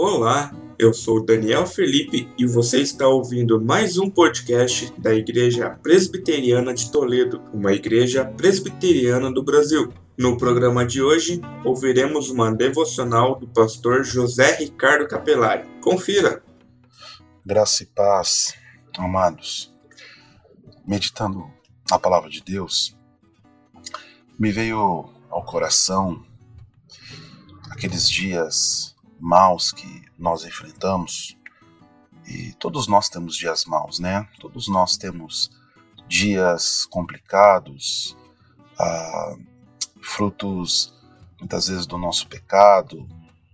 Olá, eu sou Daniel Felipe e você está ouvindo mais um podcast da Igreja Presbiteriana de Toledo, uma igreja presbiteriana do Brasil. No programa de hoje, ouviremos uma devocional do pastor José Ricardo Capelari. Confira! Graça e paz, amados. Meditando a palavra de Deus, me veio ao coração aqueles dias maus que nós enfrentamos. E todos nós temos dias maus, né? Todos nós temos dias complicados, ah, frutos muitas vezes do nosso pecado,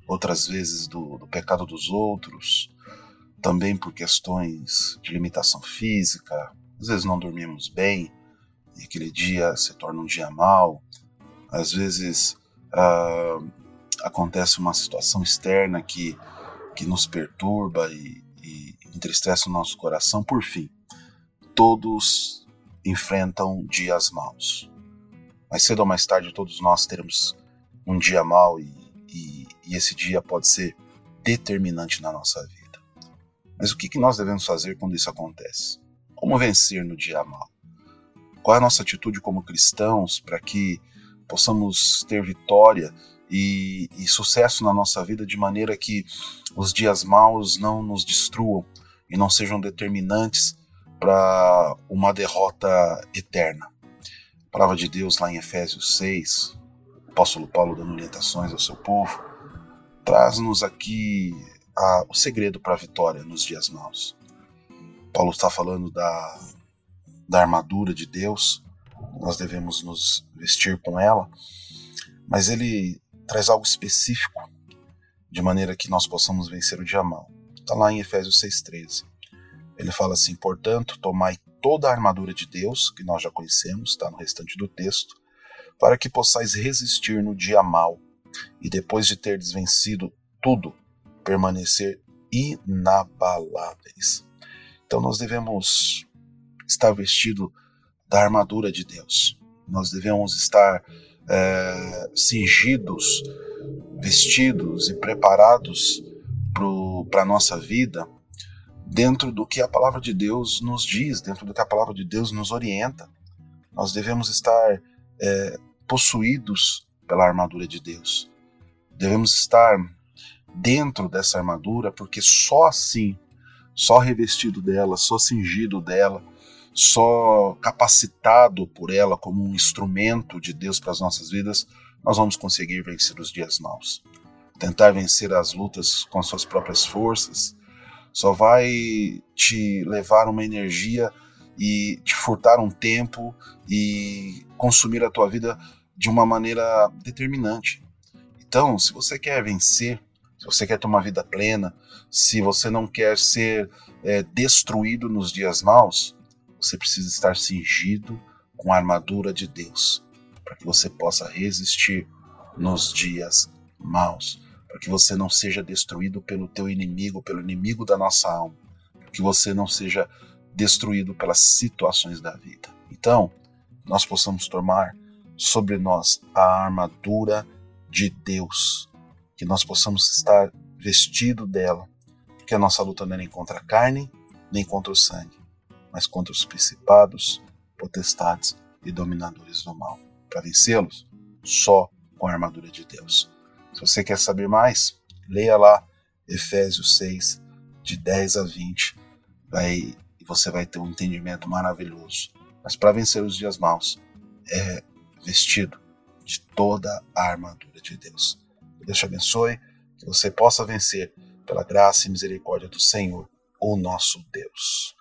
outras vezes do, do pecado dos outros, também por questões de limitação física, às vezes não dormimos bem e aquele dia se torna um dia mau, às vezes ah, acontece uma situação externa que, que nos perturba e, e entristece o nosso coração. Por fim, todos enfrentam dias maus. Mais cedo ou mais tarde, todos nós teremos um dia mau e, e, e esse dia pode ser determinante na nossa vida. Mas o que, que nós devemos fazer quando isso acontece? Como vencer no dia mau? Qual é a nossa atitude como cristãos para que possamos ter vitória e, e sucesso na nossa vida de maneira que os dias maus não nos destruam e não sejam determinantes para uma derrota eterna. A palavra de Deus lá em Efésios 6, o apóstolo Paulo dando orientações ao seu povo, traz-nos aqui a, o segredo para a vitória nos dias maus. Paulo está falando da, da armadura de Deus, nós devemos nos vestir com ela, mas ele traz algo específico de maneira que nós possamos vencer o dia mal. Está lá em Efésios 6,13. Ele fala assim: portanto, tomai toda a armadura de Deus, que nós já conhecemos, está no restante do texto, para que possais resistir no dia mal e depois de ter desvencido tudo, permanecer inabaláveis. Então nós devemos estar vestido da armadura de Deus. Nós devemos estar é, cingidos, vestidos e preparados para a nossa vida dentro do que a palavra de Deus nos diz, dentro do que a palavra de Deus nos orienta. Nós devemos estar é, possuídos pela armadura de Deus. Devemos estar dentro dessa armadura, porque só assim, só revestido dela, só cingido dela, só capacitado por ela como um instrumento de Deus para as nossas vidas, nós vamos conseguir vencer os dias maus. Tentar vencer as lutas com suas próprias forças só vai te levar uma energia e te furtar um tempo e consumir a tua vida de uma maneira determinante. Então, se você quer vencer, se você quer ter uma vida plena, se você não quer ser é, destruído nos dias maus, você precisa estar cingido com a armadura de Deus, para que você possa resistir nos dias maus, para que você não seja destruído pelo teu inimigo, pelo inimigo da nossa alma, para que você não seja destruído pelas situações da vida. Então, nós possamos tomar sobre nós a armadura de Deus, que nós possamos estar vestido dela, porque a nossa luta não é nem contra a carne, nem contra o sangue, mas contra os principados, potestades e dominadores do mal. Para vencê-los, só com a armadura de Deus. Se você quer saber mais, leia lá Efésios 6, de 10 a 20, vai, e você vai ter um entendimento maravilhoso. Mas para vencer os dias maus, é vestido de toda a armadura de Deus. Deus te abençoe, que você possa vencer pela graça e misericórdia do Senhor, o nosso Deus.